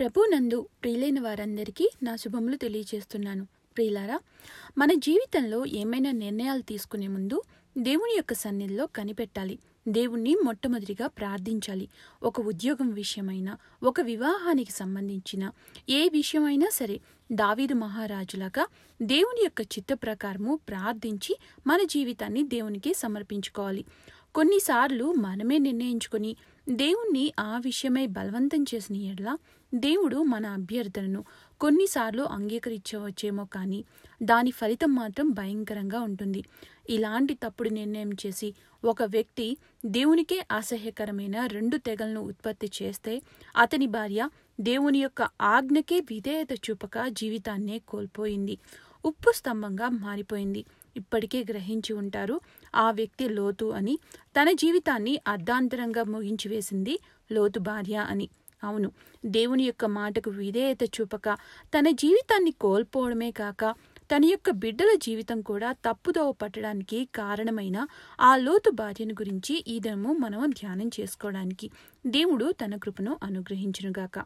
ప్రభునందు ప్రియులైన వారందరికీ నా శుభములు తెలియజేస్తున్నాను ప్రియులారా మన జీవితంలో ఏమైనా నిర్ణయాలు తీసుకునే ముందు దేవుని యొక్క సన్నిధిలో కనిపెట్టాలి. దేవుణ్ణి మొట్టమొదటిగా ప్రార్థించాలి. ఒక ఉద్యోగం విషయమైనా ఒక వివాహానికి సంబంధించిన ఏ విషయమైనా సరే దావీదు మహారాజులాగా దేవుని యొక్క చిత్త ప్రకారము ప్రార్థించి మన జీవితాన్ని దేవునికి సమర్పించుకోవాలి. కొన్నిసార్లు మనమే నిర్ణయించుకొని దేవుణ్ణి ఆ విషయమై బలవంతం చేసిన ఎడల దేవుడు మన అభ్యర్థనను కొన్నిసార్లు అంగీకరించవచ్చేమో కానీ దాని ఫలితం మాత్రం భయంకరంగా ఉంటుంది. ఇలాంటి తప్పుడు నిర్ణయం చేసి ఒక వ్యక్తి దేవునికే అసహ్యకరమైన రెండు తెగలను ఉత్పత్తి చేస్తే అతని భార్య దేవుని యొక్క ఆజ్ఞకే విధేయత చూపక జీవితాన్నే కోల్పోయింది. ఉప్పు స్తంభంగా మారిపోయింది. ఇప్పటికే గ్రహించి ఉంటారు ఆ వ్యక్తి లోతు అని తన జీవితాన్ని అర్ధాంతరంగా ముగించి వేసింది లోతు భార్య అని. అవును దేవుని యొక్క మాటకు విధేయత చూపక తన జీవితాన్ని కోల్పోవడమే కాక తన యొక్క బిడ్డల జీవితం కూడా తప్పుదోవ పట్టడానికి కారణమైన ఆ లోతు భార్యను గురించి ఈ దినము మనం ధ్యానం చేసుకోవడానికి. దేవుడు తన కృపను అనుగ్రహించునుగాక.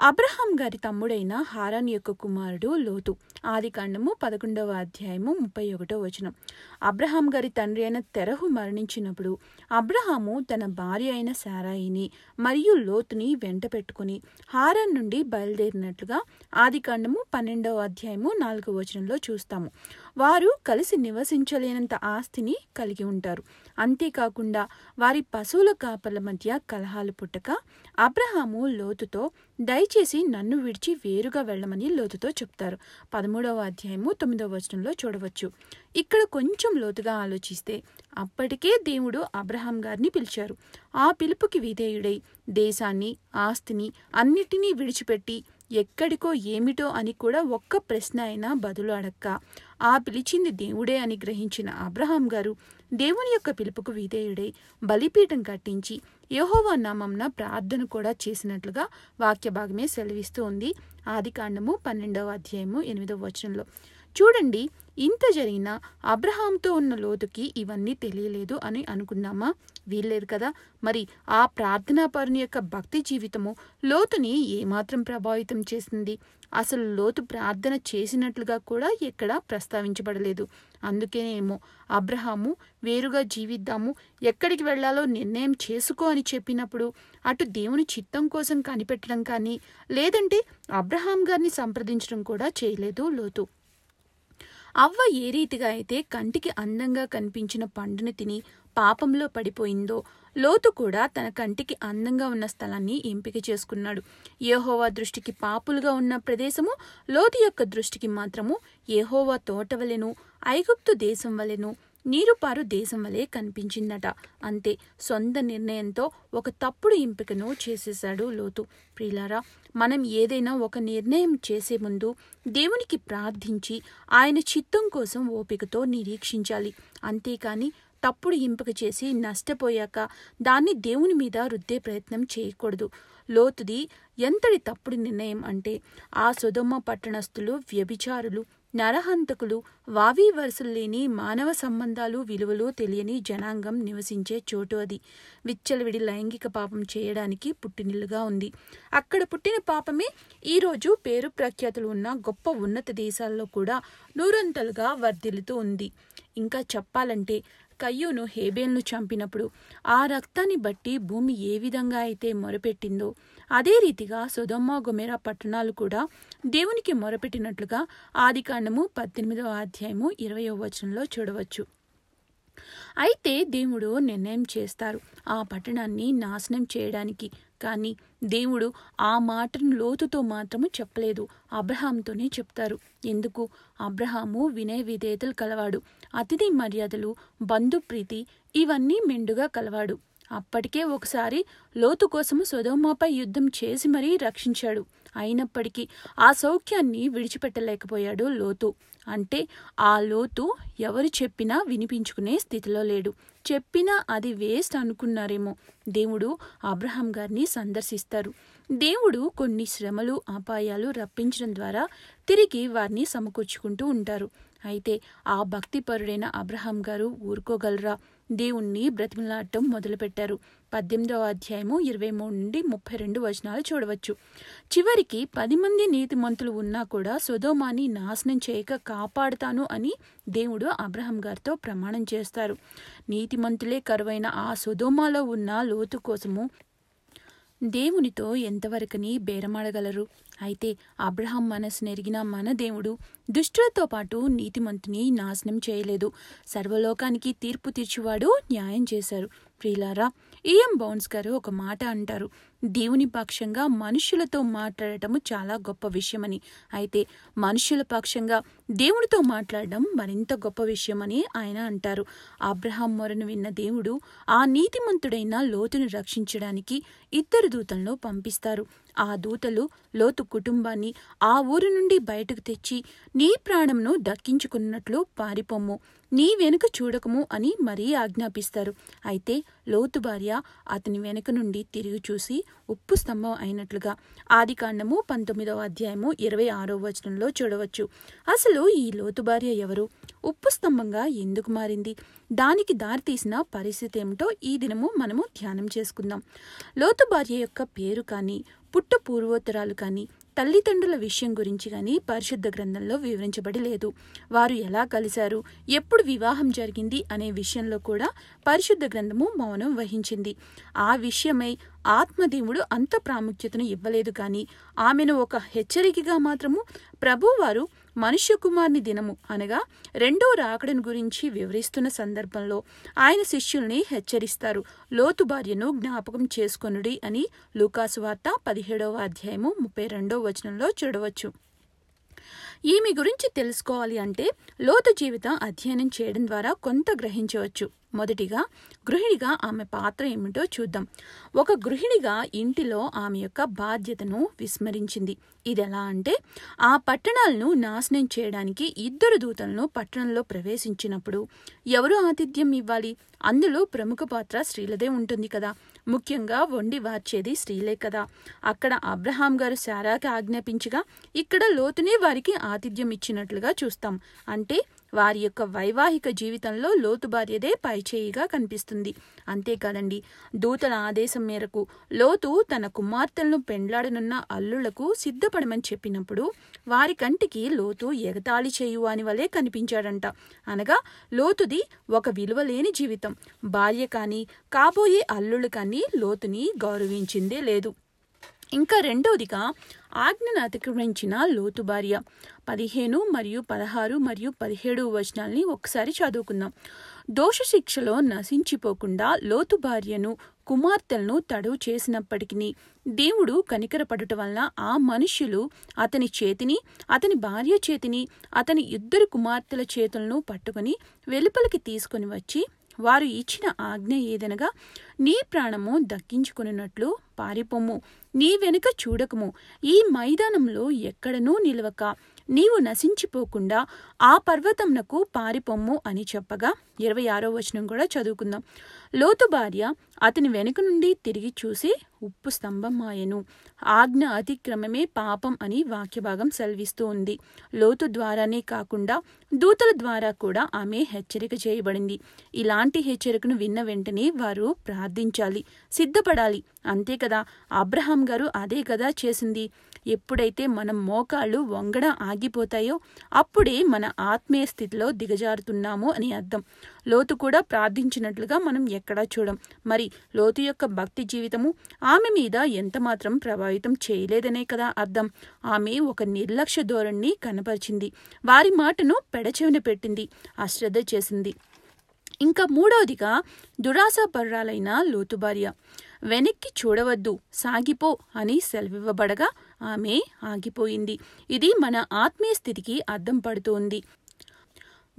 అబ్రహాం గారి తమ్ముడైన హారాన్ యొక్క కుమారుడు లోతు. ఆది కాండము పదకొండవ అధ్యాయము ముప్పై ఒకటో వచనం. అబ్రహాం గారి తండ్రి అయిన తెరహు మరణించినప్పుడు అబ్రహాము తన భార్య అయిన సారాయిని మరియు లోతుని వెంట పెట్టుకుని హారాన్ నుండి బయలుదేరినట్లుగా ఆది కాండము పన్నెండవ అధ్యాయము నాలుగవ వచనంలో చూస్తాము. వారు కలిసి నివసించలేనంత ఆస్తిని కలిగి ఉంటారు. అంతేకాకుండా వారి పశువుల కాపల మధ్య కలహాలు పుట్టక అబ్రహాము లోతుతో దయచేసి నన్ను విడిచి వేరుగా వెళ్ళమని లోతుతో చెప్తారు. పదమూడవ అధ్యాయము తొమ్మిదవ వచనంలో చూడవచ్చు. ఇక్కడ కొంచెం లోతుగా ఆలోచిస్తే అప్పటికే దేవుడు అబ్రహాం గారిని పిలిచారు. ఆ పిలుపుకి విధేయుడై దేశాన్ని ఆస్తిని అన్నిటినీ విడిచిపెట్టి ఎక్కడికో ఏమిటో అని కూడా ఒక్క ప్రశ్న అయినా బదులు అడక్క. ఆ పిలిచింది దేవుడే అని గ్రహించిన అబ్రహాం గారు దేవుని యొక్క పిలుపుకు విధేయుడై బలిపీఠం కట్టించి యహోవా నామంన ప్రార్థన కూడా చేసినట్లుగా వాక్య భాగమే సెలవిస్తూ ఉంది ఆది కాండము పన్నెండవ అధ్యాయము ఎనిమిదవ వచనంలో. చూడండి ఇంత జరిగినా అబ్రహాంతో ఉన్న లోతుకి ఇవన్నీ తెలియలేదు అని అనుకున్నామా? వీల్లేదు కదా. మరి ఆ ప్రార్థనా పరుని యొక్క భక్తి జీవితము లోతుని ఏమాత్రం ప్రభావితం చేసింది? అసలు లోతు ప్రార్థన చేసినట్లుగా కూడా ఎక్కడా ప్రస్తావించబడలేదు. అందుకేనేమో అబ్రహాము వేరుగా జీవిద్దాము ఎక్కడికి వెళ్ళాలో నిర్ణయం చేసుకో అని చెప్పినప్పుడు అటు దేవుని చిత్తం కోసం కనిపెట్టడం కానీ లేదంటే అబ్రహాం గారిని సంప్రదించడం కూడా చేయలేదు లోతు. అవ్వ ఏ రీతిగా అయితే కంటికి అందంగా కనిపించిన పండును తిని పాపంలో పడిపోయిందో లోతు కూడా తన కంటికి అందంగా ఉన్న స్థలాన్ని ఎంపిక చేసుకున్నాడు. ఏహోవా దృష్టికి పాపులుగా ఉన్న ప్రదేశము లోతు యొక్క దృష్టికి మాత్రము ఏహోవా తోట వలెను ఐగుప్తు దేశం వలెను నీరుపారు దేశం వలె కనిపించిందట. అంతే సొంత నిర్ణయంతో ఒక తప్పుడు ఎంపికను చేసేశాడు లోతు. ప్రియులారా మనం ఏదైనా ఒక నిర్ణయం చేసే ముందు దేవునికి ప్రార్థించి ఆయన చిత్తం కోసం ఓపికతో నిరీక్షించాలి. అంతేకాని తప్పుడు ఎంపిక చేసి నష్టపోయాక దాన్ని దేవుని మీద రుద్దే ప్రయత్నం చేయకూడదు. లోతుది ఎంతటి తప్పుడు నిర్ణయం అంటే ఆ సుధమ్మ పట్టణస్థులు వ్యభిచారులు నరహంతకులు వావి వరుసలు లేని మానవ సంబంధాలు విలువలు తెలియని జనాంగం నివసించే చోటు అది. విచ్చలవిడి లైంగిక పాపం చేయడానికి పుట్టినిల్లుగా ఉంది. అక్కడ పుట్టిన పాపమే ఈరోజు పేరు ప్రఖ్యాతులు ఉన్న గొప్ప ఉన్నత దేశాల్లో కూడా నూరంతలుగా వర్ధిల్లుతూ ఉంది. ఇంకా చెప్పాలంటే కయ్యూను హేబేల్ను చంపినప్పుడు ఆ రక్తాన్ని బట్టి భూమి ఏ విధంగా అయితే మొరపెట్టిందో అదే రీతిగా సుధమ్మ గుమెరా పట్టణాలు కూడా దేవునికి మొరపెట్టినట్లుగా ఆదికాండము పద్దెనిమిదవ అధ్యాయము ఇరవయో వచనంలో చూడవచ్చు. అయితే దేవుడు నిర్ణయం చేస్తారు ఆ పట్టణాన్ని నాశనం చేయడానికి. కానీ దేవుడు ఆ మాటను లోతుతో మాత్రము చెప్పలేదు. అబ్రహాంతోనే చెప్తారు. ఎందుకు? అబ్రహాము వినయ విధేయతలు కలవాడు. అతిథి మర్యాదలు బంధుప్రీతి ఇవన్నీ మెండుగా కలవాడు. అప్పటికే ఒకసారి లోతు కోసము సుధోమాపై యుద్ధం చేసి మరీ రక్షించాడు. అయినప్పటికీ ఆ సౌఖ్యాన్ని విడిచిపెట్టలేకపోయాడు లోతు. అంటే ఆ లోతు ఎవరు చెప్పినా వినిపించుకునే స్థితిలో లేడు. చెప్పినా అది వేస్ట్ అనుకున్నారేమో. దేవుడు అబ్రహాం గారిని సందర్శిస్తారు. దేవుడు కొన్ని శ్రమలు అపాయాలు రప్పించడం ద్వారా తిరిగి వారిని సమకూర్చుకుంటూ ఉంటారు. అయితే ఆ భక్తిపరుడైన అబ్రహాం గారు ఊరుకోగలరా? దేవుణ్ణి బ్రతిమలాడటం మొదలుపెట్టారు. పద్దెనిమిదవ అధ్యాయము ఇరవై మూడు నుండి ముప్పై రెండు వచనాలు చూడవచ్చు. చివరికి పది మంది నీతిమంతులు ఉన్నా కూడా సుధోమాని నాశనం చేయక కాపాడుతాను అని దేవుడు అబ్రహం గారితో ప్రమాణం చేస్తారు. నీతిమంతులే కరువైన ఆ సుధోమాలో ఉన్న లోతు కోసము దేవునితో ఎంతవరకని బేరమాడగలరు? అయితే అబ్రహాం మనసు నెరిగిన మన దేవుడు దుష్టులతో పాటు నీతిమంతుని నాశనం చేయలేదు. సర్వలోకానికి తీర్పు తీర్చివాడు న్యాయం చేశారు. ప్రియులారా ఈఎం బౌన్స్ గారు ఒక మాట అంటారు. దేవుని పక్షంగా మనుషులతో మాట్లాడటము చాలా గొప్ప విషయమని. అయితే మనుషుల పక్షంగా దేవునితో మాట్లాడడం మరింత గొప్ప విషయమని ఆయన అంటారు. అబ్రహాం మొరను విన్న దేవుడు ఆ నీతిమంతుడైన లోతును రక్షించడానికి ఇద్దరు దూతలను పంపిస్తారు. ఆ దూతలు లోతు కుటుంబాన్ని ఆ ఊరు నుండి బయటకు తెచ్చి నీ ప్రాణంను దక్కించుకున్నట్లు పారిపోమ్ము. నీ వెనుక చూడకము అని మరీ ఆజ్ఞాపిస్తారు. అయితే లోతు భార్య అతని వెనుక నుండి తిరిగి చూసి ఉప్పు స్తంభం అయినట్లుగా. ఆది కాండము పంతొమ్మిదవ అధ్యాయము ఇరవై ఆరో వచనంలో చూడవచ్చు. అసలు ఈ లోతు భార్య ఎవరు? ఉప్పు స్తంభంగా ఎందుకు మారింది? దానికి దారితీసిన పరిస్థితి ఏమిటో ఈ దినము మనము ధ్యానం చేసుకుందాం. లోతు భార్య యొక్క పేరు కానీ పుట్టు పూర్వోత్తరాలు కానీ తల్లిదండ్రుల విషయం గురించి కానీ పరిశుద్ధ గ్రంథంలో వివరించబడి లేదు వారు ఎలా కలిశారు? ఎప్పుడు వివాహం జరిగింది? అనే విషయంలో కూడా పరిశుద్ధ గ్రంథము మౌనం వహించింది. ఆ విషయమై ఆత్మదేవుడు అంత ప్రాముఖ్యతను ఇవ్వలేదు కానీ ఆమెను ఒక హెచ్చరికగా మాత్రము ప్రభువారు మనుష్య కుమార్ని దినము అనగా రెండో రాకడను గురించి వివరిస్తున్న సందర్భంలో ఆయన శిష్యుల్ని హెచ్చరిస్తారు. లోతు భార్యను జ్ఞాపకం చేసుకొనుడి అని లూకాసు వార్త పదిహేడవ అధ్యాయము ముప్పై రెండవ వచనంలో చూడవచ్చు. ఈమె గురించి తెలుసుకోవాలి అంటే లోతు జీవితం అధ్యయనం చేయడం ద్వారా కొంత గ్రహించవచ్చు. మొదటిగా గృహిణిగా ఆమె పాత్ర ఏమిటో చూద్దాం. ఒక గృహిణిగా ఇంటిలో ఆమె యొక్క బాధ్యతను విస్మరించింది. ఇది ఎలా అంటే ఆ పట్టణాలను నాశనం చేయడానికి ఇద్దరు దూతలను పట్టణంలో ప్రవేశించినప్పుడు ఎవరు ఆతిథ్యం ఇవ్వాలి? అందులో ప్రముఖ పాత్ర స్త్రీలదే ఉంటుంది కదా. ముఖ్యంగా వండి వార్చేది స్త్రీలే కదా. అక్కడ అబ్రహాం గారు శారాకి ఆజ్ఞాపించగా ఇక్కడ లోతునే వారికి ఆతిథ్యం ఇచ్చినట్లుగా చూస్తాం. అంటే వారి యొక్క వైవాహిక జీవితంలో లోతు భార్యదే పైచేయిగా కనిపిస్తుంది. అంతేకాదండి దూతల ఆదేశం మేరకు లోతు తన కుమార్తెలను పెండ్లాడనున్న అల్లులకు సిద్ధపడమని చెప్పినప్పుడు వారి కంటికి లోతు ఎగతాళి చేయువాని వలె కనిపించాడంట. అనగా లోతుది ఒక విలువలేని జీవితం. భార్య కానీ కాబోయే అల్లుళ్ళు కానీ లోతుని గౌరవించిందే లేదు. ఇంకా రెండవదిగా ఆజ్ఞను అతిక్రమించిన లోతు భార్య. పదిహేను మరియు పదహారు మరియు పదిహేడు వచనాల్ని ఒకసారి చదువుకుందాం. దోష శిక్షలో నశించిపోకుండా లోతు భార్యను కుమార్తెలను తడువు చేసినప్పటికీ దేవుడు కనికరపడుట వలన ఆ మనుష్యులు అతని చేతిని అతని భార్య చేతిని అతని ఇద్దరు కుమార్తెల చేతులను పట్టుకుని వెలుపలికి తీసుకుని వచ్చి వారు ఇచ్చిన ఆజ్ఞ ఏదనగా నీ ప్రాణము దక్కించుకున్నట్లు పారిపోము నీ వెనుక చూడకము. ఈ మైదానంలో ఎక్కడనూ నిలవక నీవు నశించిపోకుండా ఆ పర్వతంనకు పారిపొమ్ము అని చెప్పగా ఇరవై ఆరో వచనం కూడా చదువుకుందాం. లోతు భార్య అతని వెనుక నుండి తిరిగి చూసి ఉప్పు స్తంభం ఆయను ఆజ్ఞ అతిక్రమమే పాపం అని వాక్యభాగం సెలవిస్తూ ఉంది. లోతు ద్వారానే కాకుండా దూతల ద్వారా కూడా ఆమె హెచ్చరిక చేయబడింది. ఇలాంటి హెచ్చరికను విన్న వెంటనే వారు ప్రార్థించాలి సిద్ధపడాలి. అంతే కదా అబ్రహాం గారు అదే కదా చేసింది. ఎప్పుడైతే మనం మోకాళ్ళు వంగడ ఆగిపోతాయో అప్పుడే మన ఆత్మీయ స్థితిలో దిగజారుతున్నాము అని అర్థం. లోతు కూడా ప్రార్థించినట్లుగా మనం ఎక్కడా చూడం. మరి లోతు యొక్క భక్తి జీవితము ఆమె మీద ఎంతమాత్రం ప్రభావితం చేయలేదనే కదా అర్థం. ఆమె ఒక నిర్లక్ష్య ధోరణిని కనపరిచింది. వారి మాటను పెడచెవిన పెట్టింది. అశ్రద్ధ చేసింది. ఇంకా మూడవదిగా దురాశాపర్రాలైన లోతు భార్య. వెనక్కి చూడవద్దు సాగిపో అని సెలవివ్వబడగా ఆమె ఆగిపోయింది. ఇది మన ఆత్మీయ స్థితికి అద్దం పడుతోంది.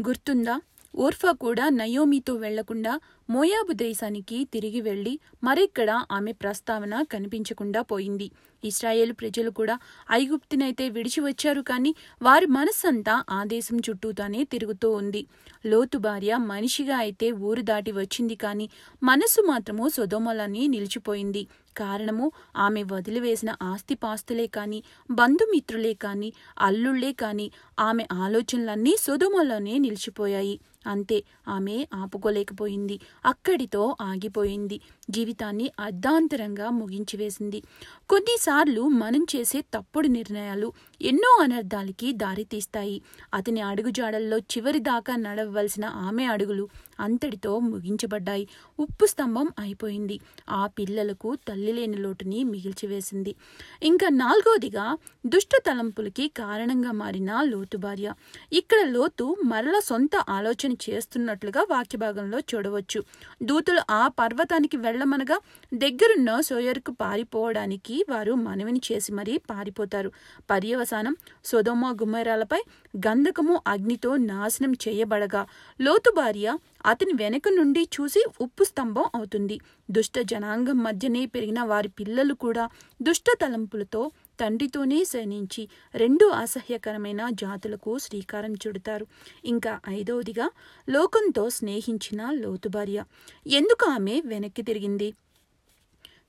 గుర్తుందా? ఓర్ఫా కూడా నయోమితో వెళ్ళకుండా మోయాబు దేశానికి తిరిగి వెళ్ళి మరెక్కడ ఆమె ప్రస్తావన కనిపించకుండా పోయింది. ఇస్రాయేల్ ప్రజలు కూడా ఐగుప్తినైతే విడిచి వచ్చారు కానీ వారి మనస్సంతా ఆ దేశం చుట్టూతానే తిరుగుతూ ఉంది. లోతు భార్య మనిషిగా అయితే ఊరు దాటి వచ్చింది కానీ మనస్సు మాత్రము సొదోమలని నిలిచిపోయింది. కారణము ఆమె వదిలివేసిన ఆస్తిపాస్తులే కాని బంధుమిత్రులే కాని అల్లుళ్ళే కాని ఆమె ఆలోచనలన్నీ సుధుమలోనే నిలిచిపోయాయి. అంతే ఆమె ఆపుకోలేకపోయింది. అక్కడితో ఆగిపోయింది. జీవితాన్ని అర్ధాంతరంగా ముగించివేసింది కొన్నిసార్లు మనం చేసే తప్పుడు నిర్ణయాలు ఎన్నో అనర్థాలకి దారితీస్తాయి. అతని అడుగుజాడల్లో చివరి దాకా నడవవలసిన ఆమె అడుగులు అంతటితో ముగించబడ్డాయి. ఉప్పు స్తంభం అయిపోయింది. ఆ పిల్లలకు తల్లి లేని లోటుని మిగిల్చివేసింది ఇంకా నాలుగోదిగా దుష్ట తలంపులకి కారణంగా మారిన లోతు భార్య. ఇక్కడ లోతు మరల సొంత ఆలోచన చేస్తున్నట్లుగా వాక్యభాగంలో చూడవచ్చు. దూతులు ఆ పర్వతానికి వెళ్ళమనగా దగ్గరున్న సోయర్కు పారిపోవడానికి వారు మనవిని చేసి మరీ పారిపోతారు. పర్యవసానం సొదోమ గుమ్మరాలపై గంధకము అగ్నితో నాశనం చేయబడగా లోతు భార్య అతని వెనక నుండి చూసి ఉప్పు స్తంభం అవుతుంది. దుష్ట జనాంగం మధ్యనే పెరిగిన వారి పిల్లలు కూడా దుష్ట తలంపులతో తండ్రితోనే శయనించి రెండు అసహ్యకరమైన జాతులకు శ్రీకారం చుడతారు. ఇంకా ఐదవదిగా లోకంతో స్నేహించిన లోతు భార్య. ఎందుకు ఆమె వెనక్కి తిరిగింది?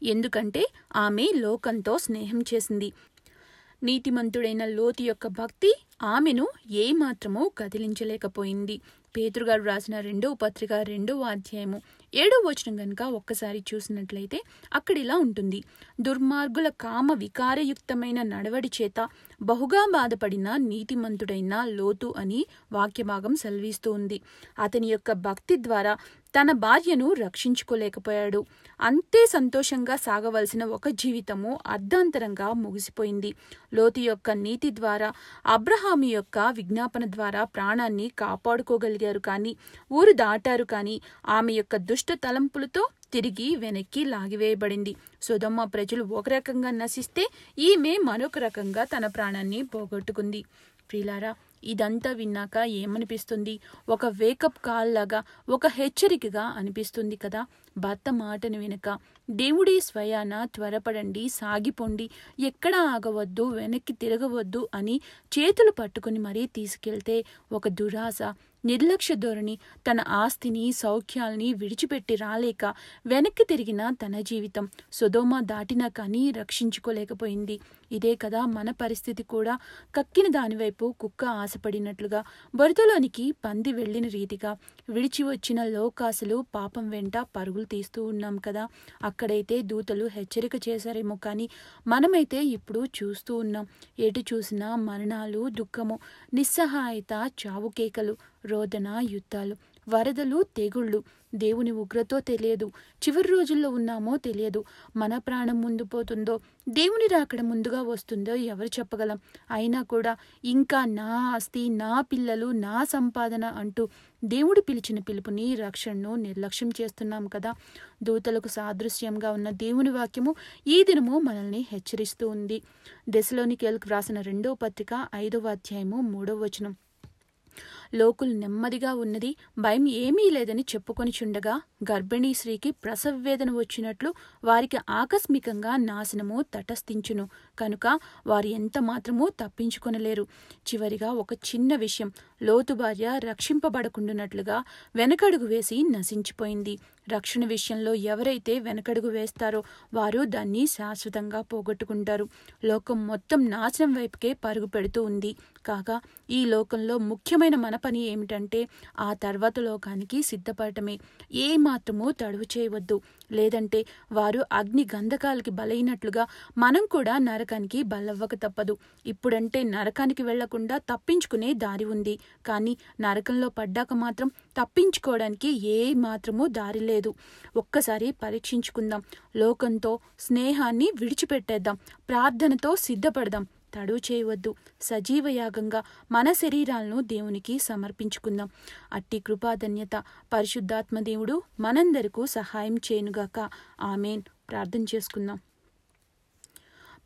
ఎందుకంటే ఆమె లోకంతో స్నేహం చేసింది. నీతిమంతుడైన లోతు యొక్క భక్తి ఆమెను ఏమాత్రమూ కదిలించలేకపోయింది. పేతురుగారు రాసిన రెండో పత్రిక రెండవ అధ్యాయము ఏడవ వచనం కనుక ఒక్కసారి చూసినట్లయితే అక్కడ ఇలా ఉంటుంది. దుర్మార్గుల కామ వికారయుక్తమైన నడవడి చేత బహుగా బాధపడిన నీతిమంతుడైన లోతు అని వాక్యభాగం సెలవిస్తూ ఉంది అతని యొక్క భక్తి ద్వారా తన భార్యను రక్షించుకోలేకపోయాడు. అంతే సంతోషంగా సాగవలసిన ఒక జీవితము అర్ధాంతరంగా ముగిసిపోయింది. లోతు యొక్క నీతి ద్వారా అబ్రహాము యొక్క విజ్ఞాపన ద్వారా ప్రాణాన్ని కాపాడుకోగలిగారు కానీ ఊరు దాటారు కానీ ఆమె యొక్క దుష్ట తలంపులతో తిరిగి వెనక్కి లాగివేయబడింది. సుధమ్మ ప్రజలు ఒక రకంగా నశిస్తే ఈమె మరొక రకంగా తన ప్రాణాన్ని పోగొట్టుకుంది. ప్రిలారా ఇదంతా విన్నాక ఏమనిపిస్తుంది? ఒక వేకప్ కాల్ లాగా ఒక హెచ్చరికగా అనిపిస్తుంది కదా? భర్త మాటను వినక. దేవుడి స్వయాన త్వరపడండి సాగిపోండి ఎక్కడ ఆగవద్దు వెనక్కి తిరగవద్దు అని చేతులు పట్టుకుని మరీ తీసుకెళ్తే ఒక దురాశ. నిర్లక్ష్య ధోరణి తన ఆస్తిని సౌఖ్యాల్ని విడిచిపెట్టి రాలేక వెనక్కి తిరిగిన తన జీవితం. సుధోమ దాటినా కానీ రక్షించుకోలేకపోయింది. ఇదే కదా మన పరిస్థితి కూడా. కక్కిన దానివైపు కుక్క ఆశపడినట్లుగా బురదలోనికి పంది వెళ్ళిన రీతిగా విడిచి వచ్చిన లోకాసులు పాపం వెంట పరుగులు తీస్తూ ఉన్నాం కదా. అక్కడైతే దూతలు హెచ్చరిక చేశారేమో కానీ మనమైతే ఇప్పుడు చూస్తూ ఉన్నాం. ఎటు చూసినా మరణాలు దుఃఖము నిస్సహాయత చావు కేకలు రోదన యుద్ధాలు. వరదలు తెగుళ్ళు. దేవుని ఉగ్రతో తెలియదు. చివరి రోజుల్లో ఉన్నామో తెలియదు. మన ప్రాణం ముందు పోతుందో దేవుని రాకడ ముందుగా వస్తుందో ఎవరు చెప్పగలం. అయినా కూడా ఇంకా నా ఆస్తి నా పిల్లలు నా సంపాదన అంటూ దేవుడు పిలిచిన పిలుపుని రక్షణను నిర్లక్ష్యం చేస్తున్నాం కదా. దూతలకు సాదృశ్యంగా ఉన్న దేవుని వాక్యము ఈ దినము మనల్ని హెచ్చరిస్తూ ఉంది. దశలోని కేల్కు రాసిన రెండో పత్రిక ఐదవ అధ్యాయము మూడవ వచనం. లోకులు నెమ్మదిగా ఉన్నది భయం ఏమీ లేదని చెప్పుకొని చుండగా గర్భిణీ స్త్రీకి ప్రసవ వేదన వచ్చినట్లు వారికి ఆకస్మికంగా నాశనము తటస్థించును. కనుక వారు ఎంత మాత్రమూ తప్పించుకొనలేరు. చివరిగా ఒక చిన్న విషయం. లోతు భార్య రక్షింపబడకుండునట్లుగా వెనకడుగు వేసి నశించిపోయింది. రక్షణ విషయంలో ఎవరైతే వెనకడుగు వేస్తారో వారు దాన్ని శాశ్వతంగా పోగొట్టుకుంటారు. లోకం మొత్తం నాశనం వైపుకే పరుగు పెడుతూ ఉంది. కాగా ఈ లోకంలో ముఖ్యమైన మన పని ఏమిటంటే ఆ తర్వాత లోకానికి సిద్ధపడటమే. ఏ మాత్రమూ తడువు చేయవద్దు. లేదంటే వారు అగ్ని గంధకాలకి బలైనట్లుగా మనం కూడా నరకానికి బలవ్వక తప్పదు. ఇప్పుడంటే నరకానికి వెళ్ళకుండా తప్పించుకునే దారి ఉంది. కానీ నరకంలో పడ్డాక మాత్రం తప్పించుకోవడానికి ఏ మాత్రమూ దారి లేదు. ఒక్కసారి పరీక్షించుకుందాం. లోకంతో స్నేహాన్ని విడిచిపెట్టేద్దాం. ప్రార్థనతో సిద్ధపడదాం. తడువు చేయవద్దు. సజీవ యాగంగా మన శరీరాలను దేవునికి సమర్పించుకుందాం. అట్టి కృపాధన్యత పరిశుద్ధాత్మ దేవుడు మనందరకు సహాయం చేయనుగాక. ఆమెన్. ప్రార్థన చేసుకుందాం.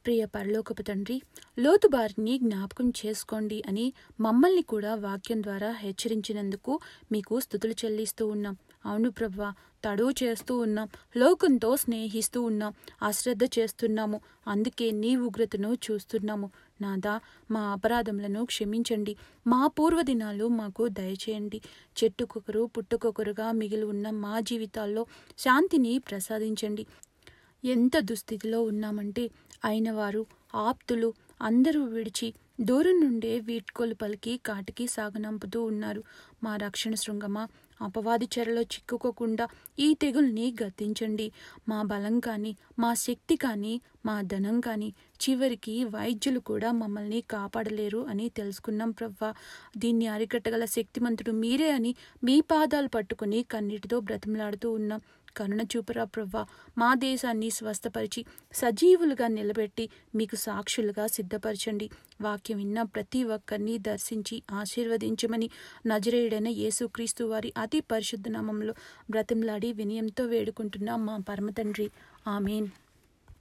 ప్రియ పరలోకపు తండ్రి లోతు బారిని జ్ఞాపకం చేసుకోండి అని మమ్మల్ని కూడా వాక్యం ద్వారా హెచ్చరించినందుకు మీకు స్థుతులు చెల్లిస్తూ ఉన్నాం. అవును ప్రభా తడువు చేస్తూ ఉన్నాం లోకంతో స్నేహిస్తూ ఉన్నాం అశ్రద్ధ చేస్తున్నాము. అందుకే నీ ఉగ్రతను చూస్తున్నాము. నాదా మా అపరాధములను క్షమించండి. మా పూర్వదినాలు మాకు దయచేయండి. చెట్టుకొకరు పుట్టుకొకరుగా మిగిలి ఉన్న మా జీవితాల్లో శాంతిని ప్రసాదించండి. ఎంత దుస్థితిలో ఉన్నామంటే అయిన వారు ఆప్తులు అందరూ విడిచి దూరం నుండే వీడ్కోలు పలికి కాటికి సాగనంపుతూ ఉన్నారు. మా రక్షణ శృంగమా అపవాది చెరలో చిక్కుకోకుండా ఈ తెగుల్ని గతించండి మా బలం కానీ మా శక్తి కానీ మా ధనం కానీ చివరికి వైద్యులు కూడా మమ్మల్ని కాపాడలేరు అని తెలుసుకున్నాం ప్రవ్వా. దీన్ని అరికట్టగల శక్తిమంతుడు మీరే అని మీ పాదాలు పట్టుకుని కన్నీటితో బ్రతిమలాడుతూ ఉన్నాం. కరుణ చూపురా ప్రవ్వా. మా దేశాన్ని స్వస్థపరిచి సజీవులుగా నిలబెట్టి మీకు సాక్షులుగా సిద్ధపరచండి. వాక్యం విన్న ప్రతి ఒక్కరిని దర్శించి ఆశీర్వదించమని నజరేయుడైన యేసుక్రీస్తు వారి అతి పరిశుద్ధ నామంలో బ్రతిమలాడి వినయంతో వేడుకుంటున్నాం మా పరమతండ్రి. ఆమెన్.